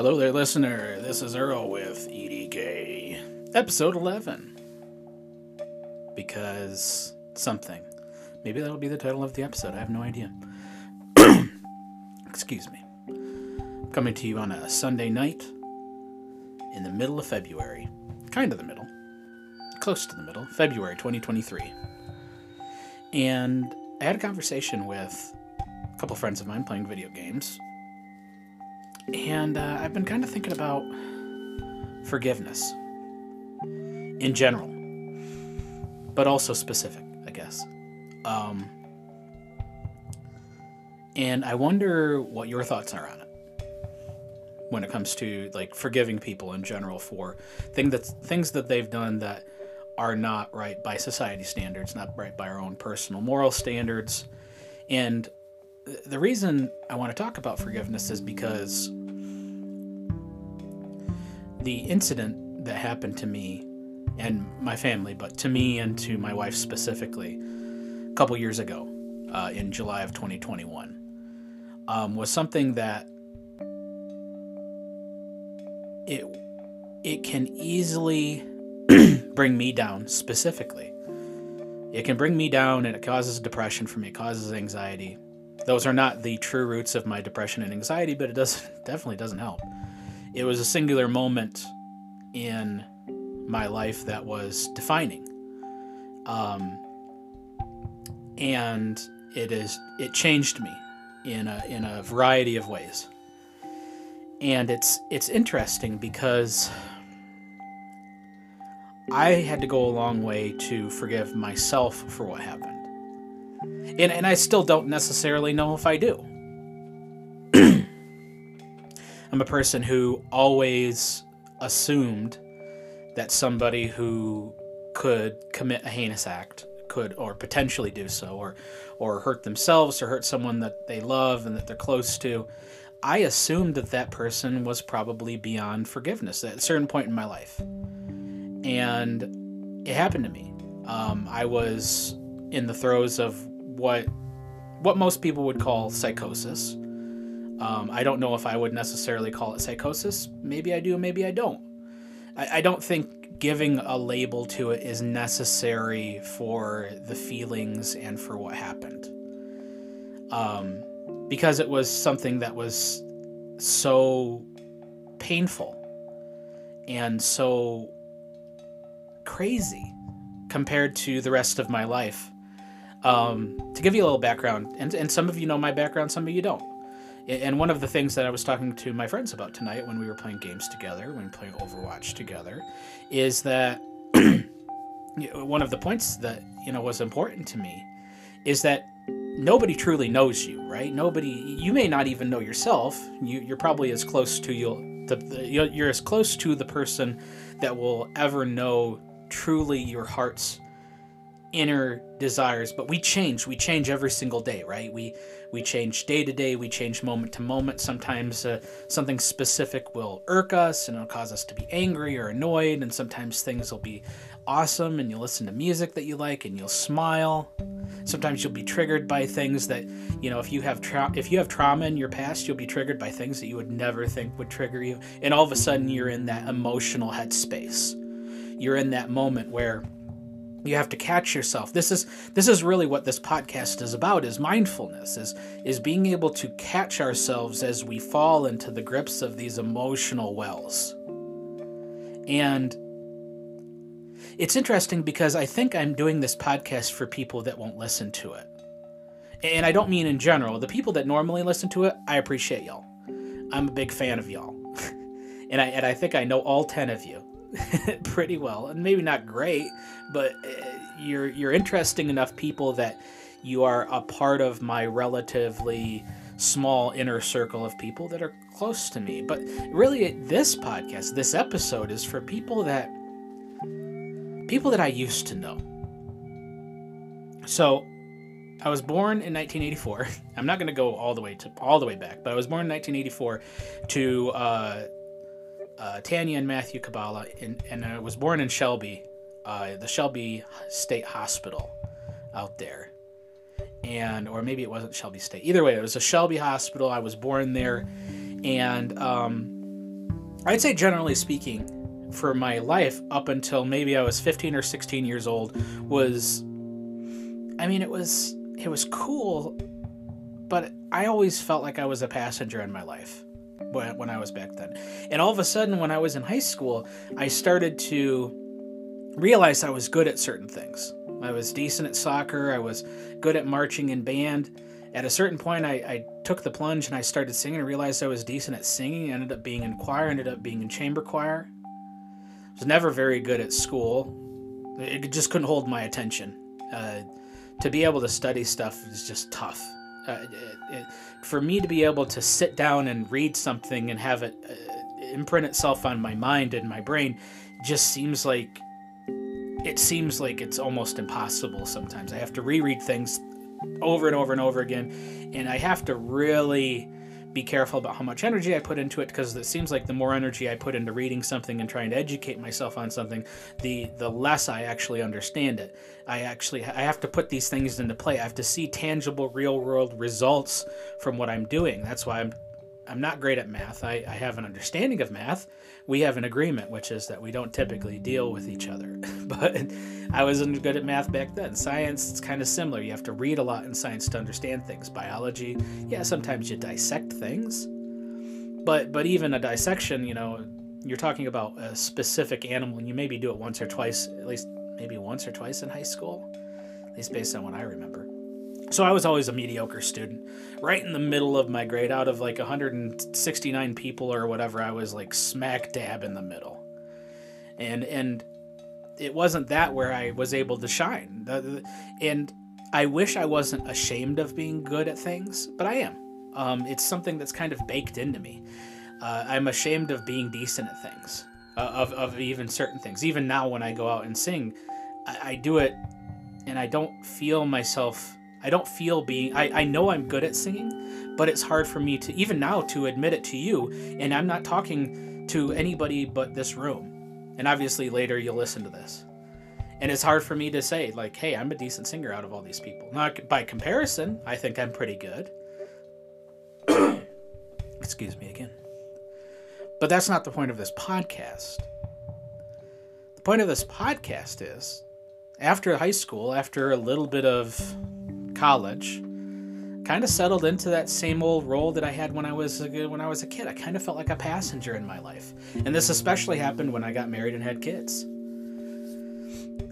Hello there, listener. This is Earl with EDK, episode 11. Because something. Maybe that'll be the title of the episode. I have no idea. Excuse me. Coming to you on a Sunday night in the middle of February. Kind of the middle. Close to the middle. February 2023. And I had a conversation with a couple friends of mine playing video games and uh, I've been kind of thinking about forgiveness in general, but also specific, I guess. Um, and I wonder what your thoughts are on it when it comes to like forgiving people in general for thing that things that they've done that are not right by society standards, not right by our own personal moral standards. And the reason I want to talk about forgiveness is because the incident that happened to me and my family, but to me and to my wife specifically, a couple years ago uh, in July of 2021, um, was something that it it can easily bring me down specifically. It can bring me down and it causes depression for me, it causes anxiety. Those are not the true roots of my depression and anxiety, but it does definitely doesn't help it was a singular moment in my life that was defining. Um, and it is it changed me in a in a variety of ways. And it's it's interesting because I had to go a long way to forgive myself for what happened. And and I still don't necessarily know if I do. I'm a person who always assumed that somebody who could commit a heinous act could or potentially do so or or hurt themselves or hurt someone that they love and that they're close to. I assumed that that person was probably beyond forgiveness at a certain point in my life. And it happened to me. Um, i was in the throes of what what most people would call psychosis um, I don't know if I would necessarily call it psychosis. Maybe I do, maybe I don't. I, I don't think giving a label to it is necessary for the feelings and for what happened. Um, because it was something that was so painful and so crazy compared to the rest of my life. Um, to give you a little background, and, and some of you know my background, some of you don't. And one of the things that I was talking to my friends about tonight when we were playing games together, when playing Overwatch together, is that one of the points that you know was important to me is that nobody truly knows you, right? Nobody, you may not even know yourself. You, you're probably as close to you, you're as close to the person that will ever know truly your heart's inner desires but we change we change every single day right we we change day to day we change moment to moment. Sometimes uh, something specific will irk us and it'll cause us to be angry or annoyed and sometimes things will be awesome and you'll listen to music that you like and you'll smile. Sometimes you'll be triggered by things that you know if you have tra- if you have trauma in your past you'll be triggered by things that you would never think would trigger you. And all of a sudden you're in that emotional headspace. You're in that moment where you have to catch yourself. This is this is really what this podcast is about is mindfulness is is being able to catch ourselves as we fall into the grips of these emotional wells. And it's interesting because i think i'm doing this podcast for people that won't listen to it. And i don't mean in general. The people that normally listen to it i appreciate y'all. I'm a big fan of y'all. And i and i think i know all 10 of you pretty well, and maybe not great, but uh, you're you're interesting enough people that you are a part of my relatively small inner circle of people that are close to me. But really, this podcast, this episode, is for people that people that I used to know. So, I was born in 1984. I'm not going to go all the way to all the way back, but I was born in 1984 to. Uh, uh, Tanya and Matthew Kabbalah, in, and I was born in Shelby, uh, the Shelby State Hospital out there. And, or maybe it wasn't Shelby State. Either way, it was a Shelby hospital. I was born there. And um, I'd say generally speaking, for my life up until maybe I was 15 or 16 years old was I mean it was it was cool but I always felt like I was a passenger in my life when, I was back then. And all of a sudden when I was in high school, I started to realize I was good at certain things. I was decent at soccer, I was good at marching in band. At a certain point, I, I took the plunge and I started singing and realized I was decent at singing. I ended up being in choir, ended up being in chamber choir. I was never very good at school. It just couldn't hold my attention. Uh, to be able to study stuff is just tough. Uh, for me to be able to sit down and read something and have it uh, imprint itself on my mind and my brain just seems like it seems like it's almost impossible sometimes. I have to reread things over and over and over again, and I have to really be careful about how much energy I put into it because it seems like the more energy I put into reading something and trying to educate myself on something, the the less I actually understand it. I actually I have to put these things into play. I have to see tangible real world results from what I'm doing. That's why I'm I'm not great at math. I, I have an understanding of math. We have an agreement, which is that we don't typically deal with each other. but I wasn't good at math back then. Science, it's kind of similar. You have to read a lot in science to understand things. Biology, yeah, sometimes you dissect things. But but even a dissection, you know, you're talking about a specific animal, and you maybe do it once or twice, at least maybe once or twice in high school, at least based on what I remember. So I was always a mediocre student. Right in the middle of my grade, out of like 169 people or whatever, I was like smack dab in the middle. And and it wasn't that where I was able to shine. And I wish I wasn't ashamed of being good at things, but I am. Um, it's something that's kind of baked into me. Uh, I'm ashamed of being decent at things, uh, of, of even certain things. Even now, when I go out and sing, I, I do it and I don't feel myself I don't feel being I, I know I'm good at singing, but it's hard for me to even now to admit it to you. And I'm not talking to anybody but this room. And obviously later you'll listen to this. And it's hard for me to say, like, hey, I'm a decent singer out of all these people. Not by comparison, I think I'm pretty good. Excuse me again. But that's not the point of this podcast. The point of this podcast is after high school, after a little bit of college, kind of settled into that same old role that I had when I was a, when I was a kid. I kind of felt like a passenger in my life, and this especially happened when I got married and had kids.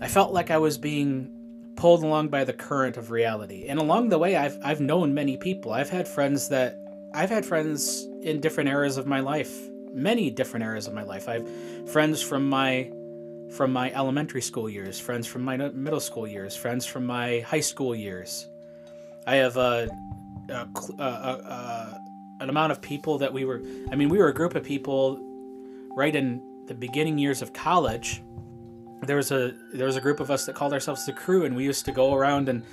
I felt like I was being pulled along by the current of reality, and along the way, I've I've known many people. I've had friends that I've had friends in different eras of my life, many different eras of my life. I've friends from my from my elementary school years, friends from my middle school years, friends from my high school years I have a, a, a, a, an amount of people that we were. I mean, we were a group of people right in the beginning years of college. There was a there was a group of us that called ourselves the crew, and we used to go around and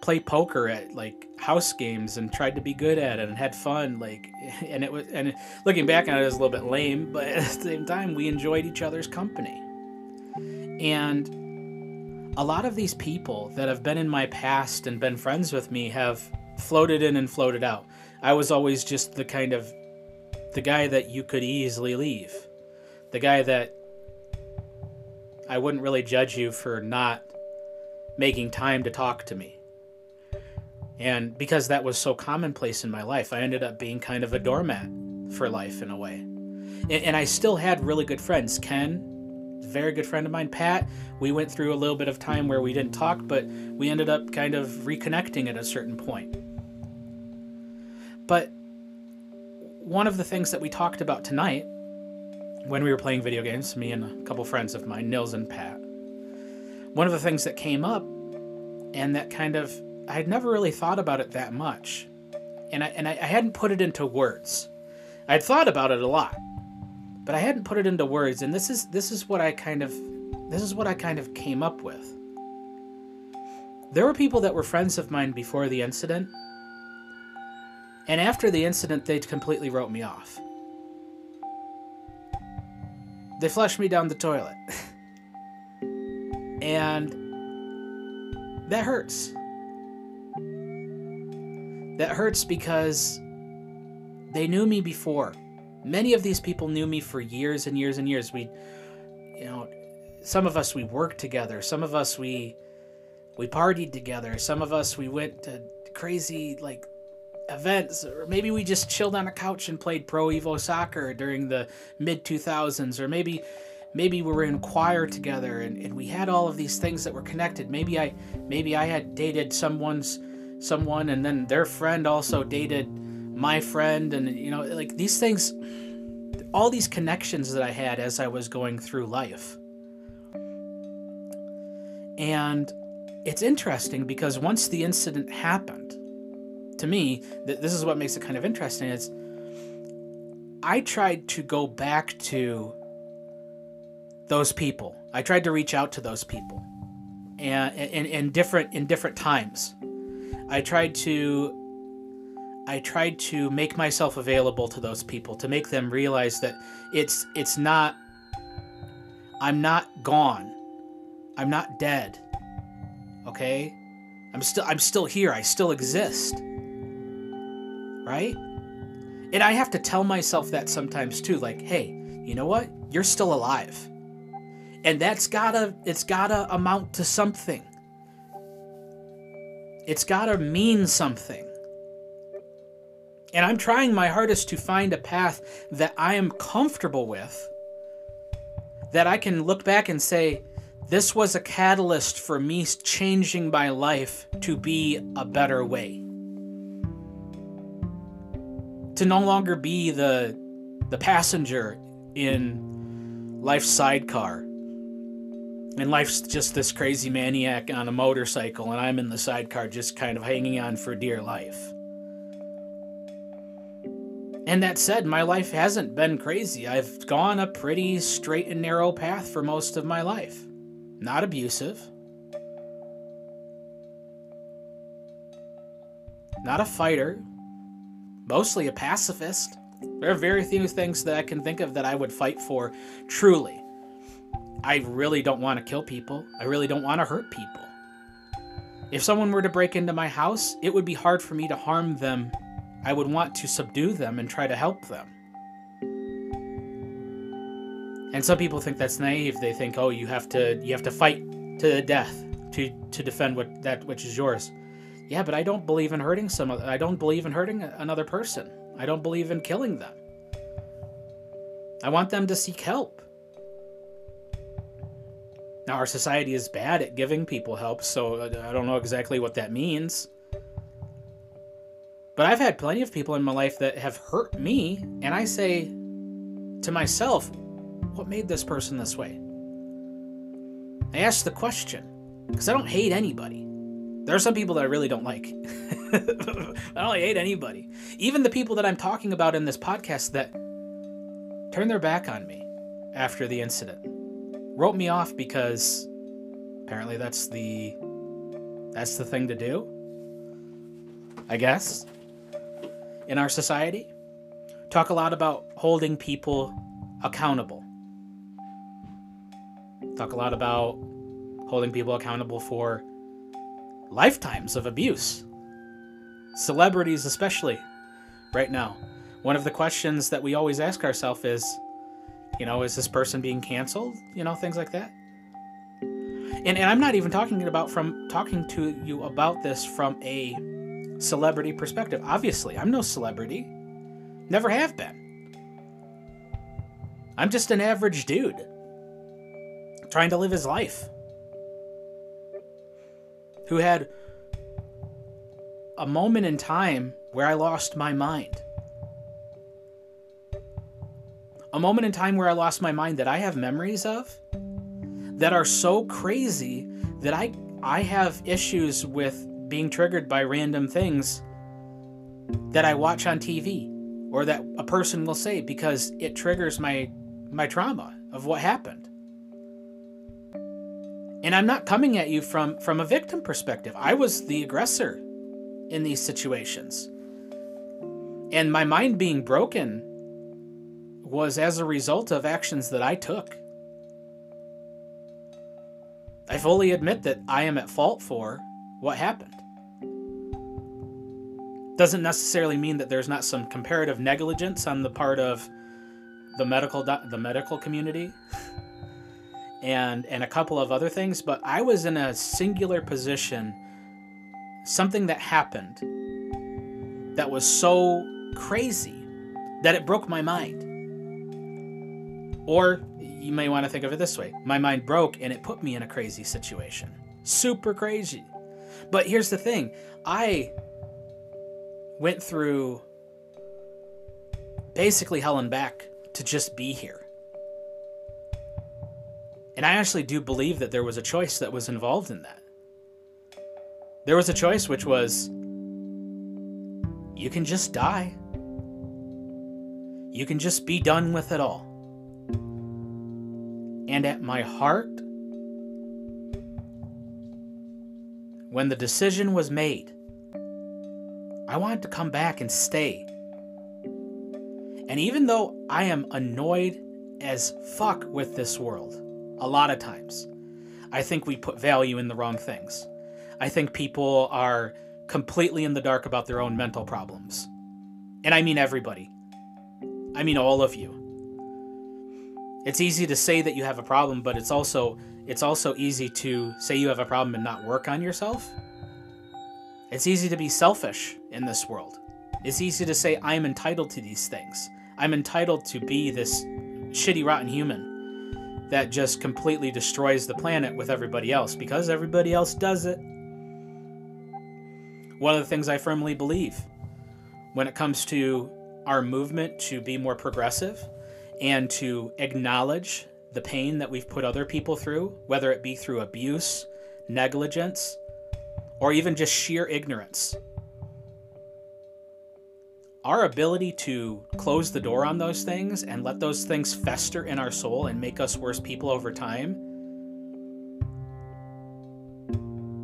play poker at like house games and tried to be good at it and had fun like and it was and looking back on it, it was a little bit lame but at the same time we enjoyed each other's company and a lot of these people that have been in my past and been friends with me have floated in and floated out. I was always just the kind of the guy that you could easily leave. The guy that I wouldn't really judge you for not making time to talk to me. And because that was so commonplace in my life, I ended up being kind of a doormat for life in a way. And, I still had really good friends. Ken, very good friend of mine, Pat. We went through a little bit of time where we didn't talk, but we ended up kind of reconnecting at a certain point. But one of the things that we talked about tonight when we were playing video games, me and a couple friends of mine, Nils and Pat, one of the things that came up and that kind of I had never really thought about it that much. And I and I, I hadn't put it into words. I'd thought about it a lot but I hadn't put it into words, and this is this is what I kind of this is what I kind of came up with. There were people that were friends of mine before the incident, and after the incident, they completely wrote me off. They flushed me down the toilet. and that hurts. That hurts because they knew me before Many of these people knew me for years and years and years. We, you know, some of us we worked together. Some of us we we partied together. Some of us we went to crazy like events or maybe we just chilled on a couch and played pro evo soccer during the mid 2000s or maybe maybe we were in choir together and, and we had all of these things that were connected maybe i maybe i had dated someone's someone and then their friend also dated my friend and you know like these things all these connections that i had as i was going through life. And it's interesting because once the incident happened to me th- this is what makes it kind of interesting is i tried to go back to those people. I tried to reach out to those people and in, different in different times. I tried to I tried to make myself available to those people to make them realize that it's it's not I'm not gone. I'm not dead. Okay? I'm still I'm still here. I still exist. Right? And I have to tell myself that sometimes too like, "Hey, you know what? You're still alive." And that's got to it's got to amount to something. It's got to mean something. And I'm trying my hardest to find a path that I am comfortable with, that I can look back and say, this was a catalyst for me changing my life to be a better way. To no longer be the, the passenger in life's sidecar. And life's just this crazy maniac on a motorcycle, and I'm in the sidecar just kind of hanging on for dear life. And that said, my life hasn't been crazy. I've gone a pretty straight and narrow path for most of my life. Not abusive. Not a fighter. Mostly a pacifist. There are very few things that I can think of that I would fight for truly. I really don't want to kill people. I really don't want to hurt people. If someone were to break into my house, it would be hard for me to harm them I would want to subdue them and try to help them. And some people think that's naive. They think, "Oh, you have to you have to fight to the death to to defend what that which is yours." Yeah, but I don't believe in hurting some I don't believe in hurting another person. I don't believe in killing them. I want them to seek help. Now, our society is bad at giving people help, so uh, I don't know exactly what that means. But I've had plenty of people in my life that have hurt me, and I say to myself, what made this person this way? I ask the question because I don't hate anybody. There are some people that I really don't like. I don't hate anybody. Even the people that I'm talking about in this podcast that turned their back on me after the incident wrote me off because apparently that's the that's the thing to do. I guess in our society talk a lot about holding people accountable. Talk a lot about holding people accountable for lifetimes of abuse. Celebrities, especially right now. One of the questions that we always ask ourselves is, you know, is this person being canceled? You know, things like that. And, and I'm not even talking about from talking to you about this from a celebrity perspective. Obviously, I'm no celebrity. Never have been. I'm just an average dude trying to live his life who had a moment in time where I lost my mind. A moment in time where I lost my mind that I have memories of that are so crazy that I I have issues with being triggered by random things that I watch on TV or that a person will say because it triggers my my trauma of what happened. And I'm not coming at you from from a victim perspective. I was the aggressor in these situations. And my mind being broken was as a result of actions that I took. I fully admit that I am at fault for what happened. Doesn't necessarily mean that there's not some comparative negligence on the part of the medical do- the medical community and and a couple of other things but i was in a singular position. Something that happened that was so crazy that it broke my mind. Or you may want to think of it this way my mind broke and it put me in a crazy situation. Super crazy. But here's the thing i went through basically hell and back to just be here. And I actually do believe that there was a choice that was involved in that. There was a choice which was you can just die. You can just be done with it all. And at my heart, when the decision was made, I wanted to come back and stay and even though I am annoyed as fuck with this world, a lot of times, I think we put value in the wrong things. I think people are completely in the dark about their own mental problems. And I mean everybody. I mean all of you. It's easy to say that you have a problem, but it's also it's also easy to say you have a problem and not work on yourself. It's easy to be selfish in this world. It's easy to say I'm entitled to these things. I'm entitled to be this shitty, rotten human that just completely destroys the planet with everybody else because everybody else does it. One of the things I firmly believe when it comes to our movement to be more progressive and to acknowledge the pain that we've put other people through, whether it be through abuse, negligence, or even just sheer ignorance our ability to close the door on those things and let those things fester in our soul and make us worse people over time.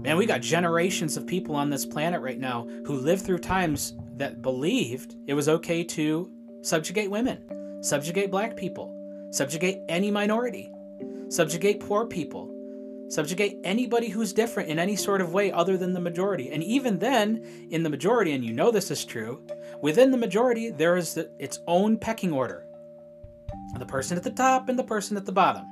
Man, we got generations of people on this planet right now who lived through times that believed it was okay to subjugate women, subjugate black people, subjugate any minority, subjugate poor people, subjugate anybody who's different in any sort of way other than the majority. And even then, in the majority, and you know this is true, within the majority, there is the, its own pecking order the person at the top and the person at the bottom.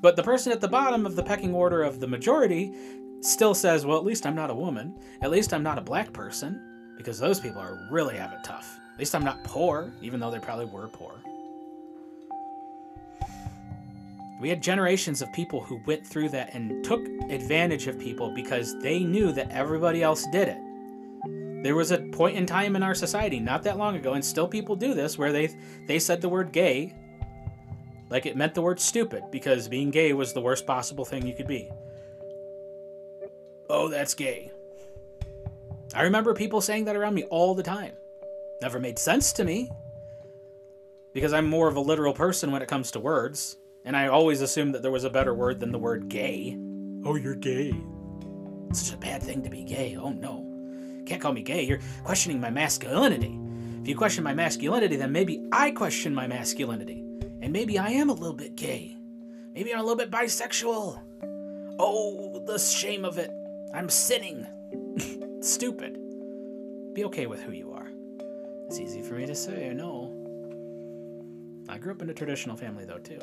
But the person at the bottom of the pecking order of the majority still says, well, at least I'm not a woman. At least I'm not a black person, because those people are really having tough. At least I'm not poor, even though they probably were poor. We had generations of people who went through that and took advantage of people because they knew that everybody else did it. There was a point in time in our society not that long ago and still people do this where they they said the word gay like it meant the word stupid because being gay was the worst possible thing you could be. Oh, that's gay. I remember people saying that around me all the time. Never made sense to me because I'm more of a literal person when it comes to words. And I always assumed that there was a better word than the word gay. Oh, you're gay. It's such a bad thing to be gay. Oh, no. Can't call me gay. You're questioning my masculinity. If you question my masculinity, then maybe I question my masculinity. And maybe I am a little bit gay. Maybe I'm a little bit bisexual. Oh, the shame of it. I'm sinning. Stupid. Be okay with who you are. It's easy for me to say, I know. I grew up in a traditional family, though, too.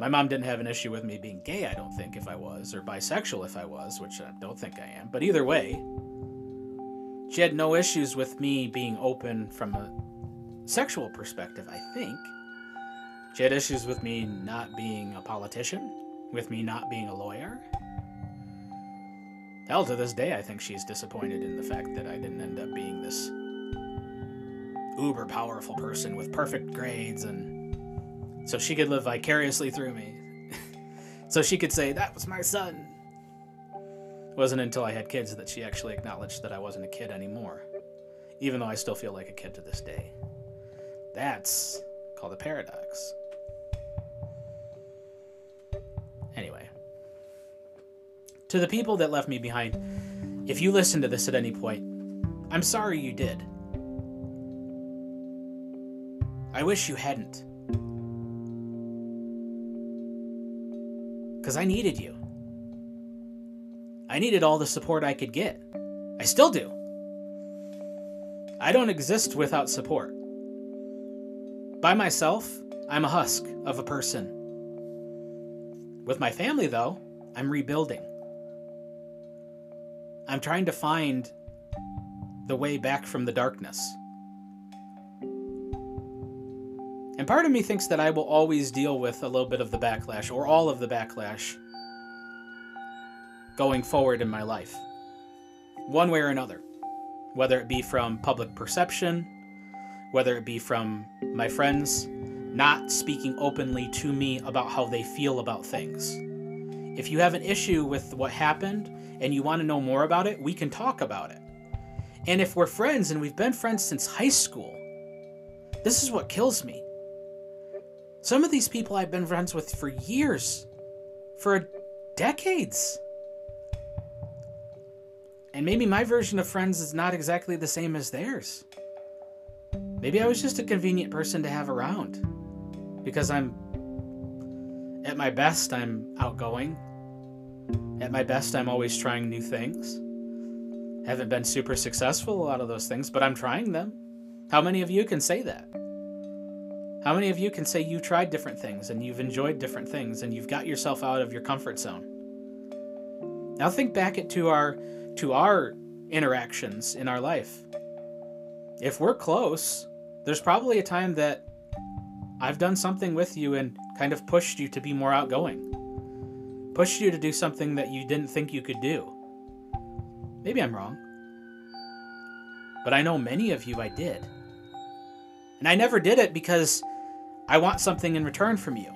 My mom didn't have an issue with me being gay, I don't think, if I was, or bisexual if I was, which I don't think I am. But either way, she had no issues with me being open from a sexual perspective, I think. She had issues with me not being a politician, with me not being a lawyer. Hell, to this day, I think she's disappointed in the fact that I didn't end up being this uber powerful person with perfect grades and so she could live vicariously through me. so she could say, That was my son. It wasn't until I had kids that she actually acknowledged that I wasn't a kid anymore, even though I still feel like a kid to this day. That's called a paradox. Anyway, to the people that left me behind, if you listen to this at any point, I'm sorry you did. I wish you hadn't. Because I needed you. I needed all the support I could get. I still do. I don't exist without support. By myself, I'm a husk of a person. With my family, though, I'm rebuilding. I'm trying to find the way back from the darkness. And part of me thinks that I will always deal with a little bit of the backlash, or all of the backlash, going forward in my life. One way or another. Whether it be from public perception, whether it be from my friends not speaking openly to me about how they feel about things. If you have an issue with what happened and you want to know more about it, we can talk about it. And if we're friends and we've been friends since high school, this is what kills me. Some of these people I've been friends with for years, for decades. And maybe my version of friends is not exactly the same as theirs. Maybe I was just a convenient person to have around. Because I'm. At my best, I'm outgoing. At my best, I'm always trying new things. Haven't been super successful, a lot of those things, but I'm trying them. How many of you can say that? How many of you can say you tried different things and you've enjoyed different things and you've got yourself out of your comfort zone? Now think back to our to our interactions in our life. If we're close, there's probably a time that I've done something with you and kind of pushed you to be more outgoing. Pushed you to do something that you didn't think you could do. Maybe I'm wrong. But I know many of you I did. And I never did it because I want something in return from you.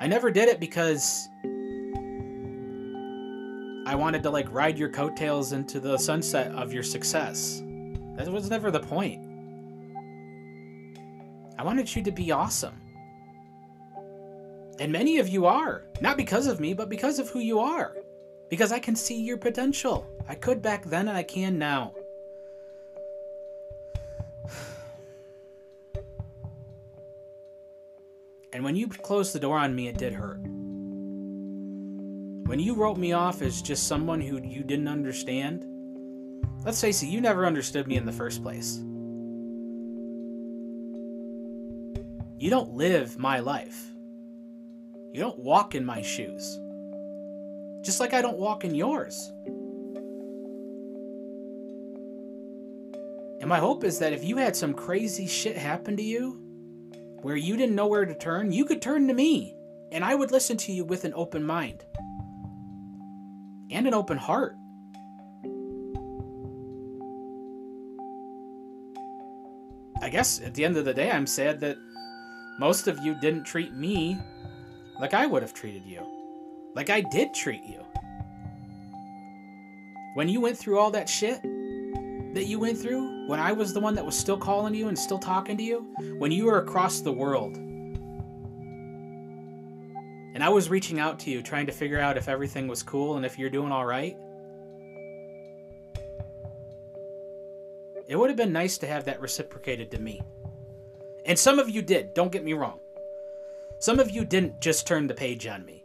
I never did it because I wanted to like ride your coattails into the sunset of your success. That was never the point. I wanted you to be awesome. And many of you are. Not because of me, but because of who you are. Because I can see your potential. I could back then and I can now. And when you closed the door on me, it did hurt. When you wrote me off as just someone who you didn't understand, let's face it, you never understood me in the first place. You don't live my life. You don't walk in my shoes. Just like I don't walk in yours. And my hope is that if you had some crazy shit happen to you, where you didn't know where to turn, you could turn to me, and I would listen to you with an open mind and an open heart. I guess at the end of the day, I'm sad that most of you didn't treat me like I would have treated you. Like I did treat you. When you went through all that shit that you went through, when I was the one that was still calling you and still talking to you, when you were across the world, and I was reaching out to you trying to figure out if everything was cool and if you're doing all right, it would have been nice to have that reciprocated to me. And some of you did, don't get me wrong. Some of you didn't just turn the page on me.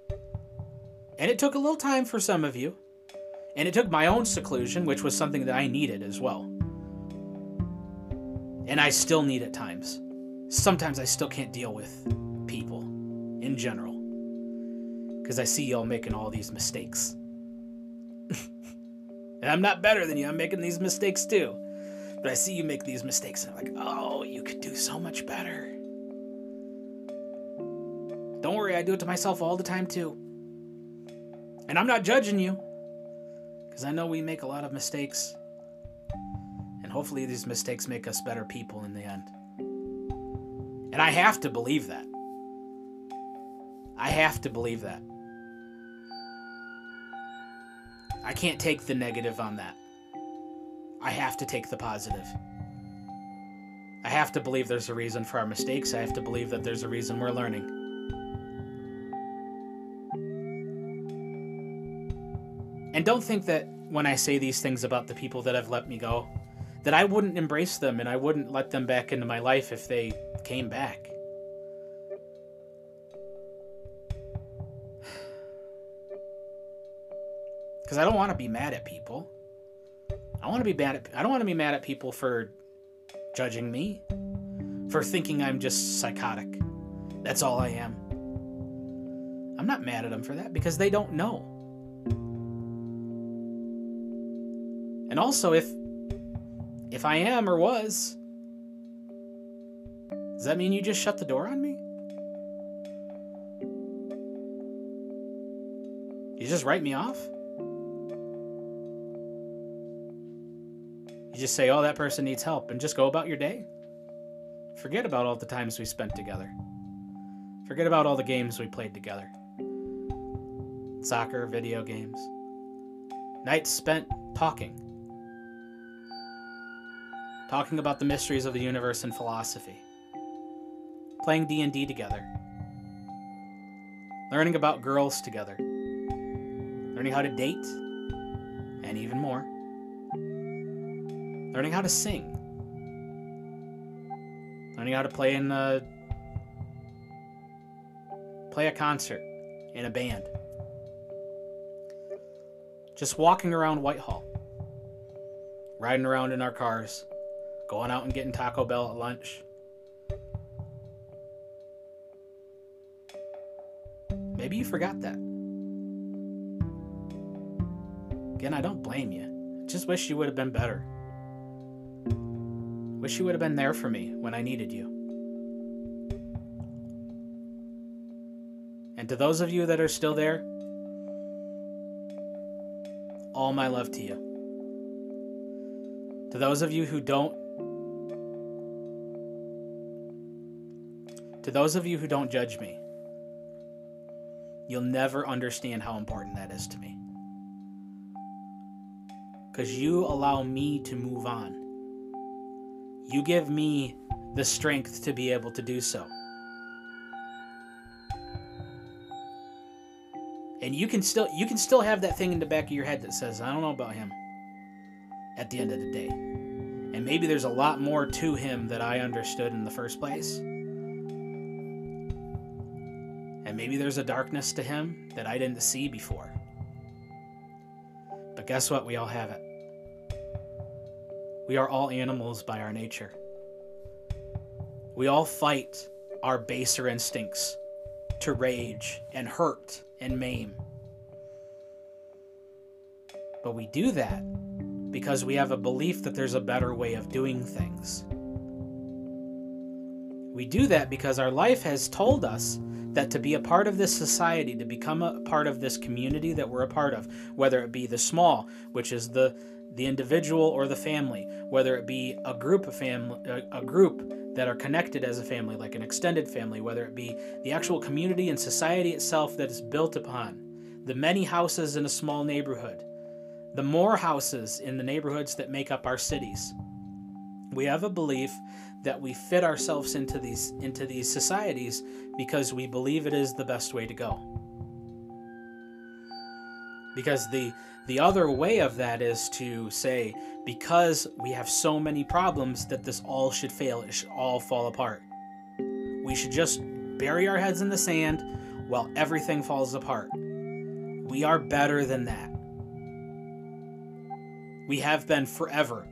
And it took a little time for some of you. And it took my own seclusion, which was something that I needed as well. And I still need at times. Sometimes I still can't deal with people in general. Because I see y'all making all these mistakes. and I'm not better than you, I'm making these mistakes too. But I see you make these mistakes, and I'm like, oh, you could do so much better. Don't worry, I do it to myself all the time too. And I'm not judging you, because I know we make a lot of mistakes. And hopefully, these mistakes make us better people in the end. And I have to believe that. I have to believe that. I can't take the negative on that. I have to take the positive. I have to believe there's a reason for our mistakes. I have to believe that there's a reason we're learning. And don't think that when I say these things about the people that have let me go, that I wouldn't embrace them and I wouldn't let them back into my life if they came back. Because I don't want to be mad at people. I want to be mad at I don't want to be mad at people for judging me, for thinking I'm just psychotic. That's all I am. I'm not mad at them for that because they don't know. And also if if I am or was, does that mean you just shut the door on me? You just write me off? You just say, oh, that person needs help, and just go about your day? Forget about all the times we spent together. Forget about all the games we played together soccer, video games. Nights spent talking. Talking about the mysteries of the universe and philosophy. Playing D&D together. Learning about girls together. Learning how to date and even more. Learning how to sing. Learning how to play in a play a concert in a band. Just walking around Whitehall. Riding around in our cars. Going out and getting Taco Bell at lunch. Maybe you forgot that. Again, I don't blame you. Just wish you would have been better. Wish you would have been there for me when I needed you. And to those of you that are still there, all my love to you. To those of you who don't To those of you who don't judge me, you'll never understand how important that is to me. Because you allow me to move on. You give me the strength to be able to do so. And you can still you can still have that thing in the back of your head that says, I don't know about him at the end of the day. And maybe there's a lot more to him that I understood in the first place. And maybe there's a darkness to him that I didn't see before. But guess what? We all have it. We are all animals by our nature. We all fight our baser instincts to rage and hurt and maim. But we do that because we have a belief that there's a better way of doing things. We do that because our life has told us that to be a part of this society, to become a part of this community that we're a part of, whether it be the small, which is the the individual or the family, whether it be a group of family, a group that are connected as a family, like an extended family, whether it be the actual community and society itself that is built upon, the many houses in a small neighborhood, the more houses in the neighborhoods that make up our cities. We have a belief that we fit ourselves into these into these societies because we believe it is the best way to go. Because the the other way of that is to say because we have so many problems that this all should fail, it should all fall apart. We should just bury our heads in the sand while everything falls apart. We are better than that. We have been forever.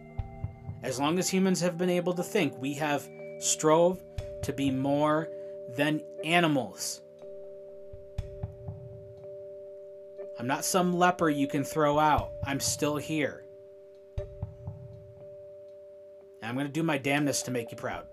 As long as humans have been able to think, we have strove to be more than animals. I'm not some leper you can throw out. I'm still here. And I'm going to do my damnness to make you proud.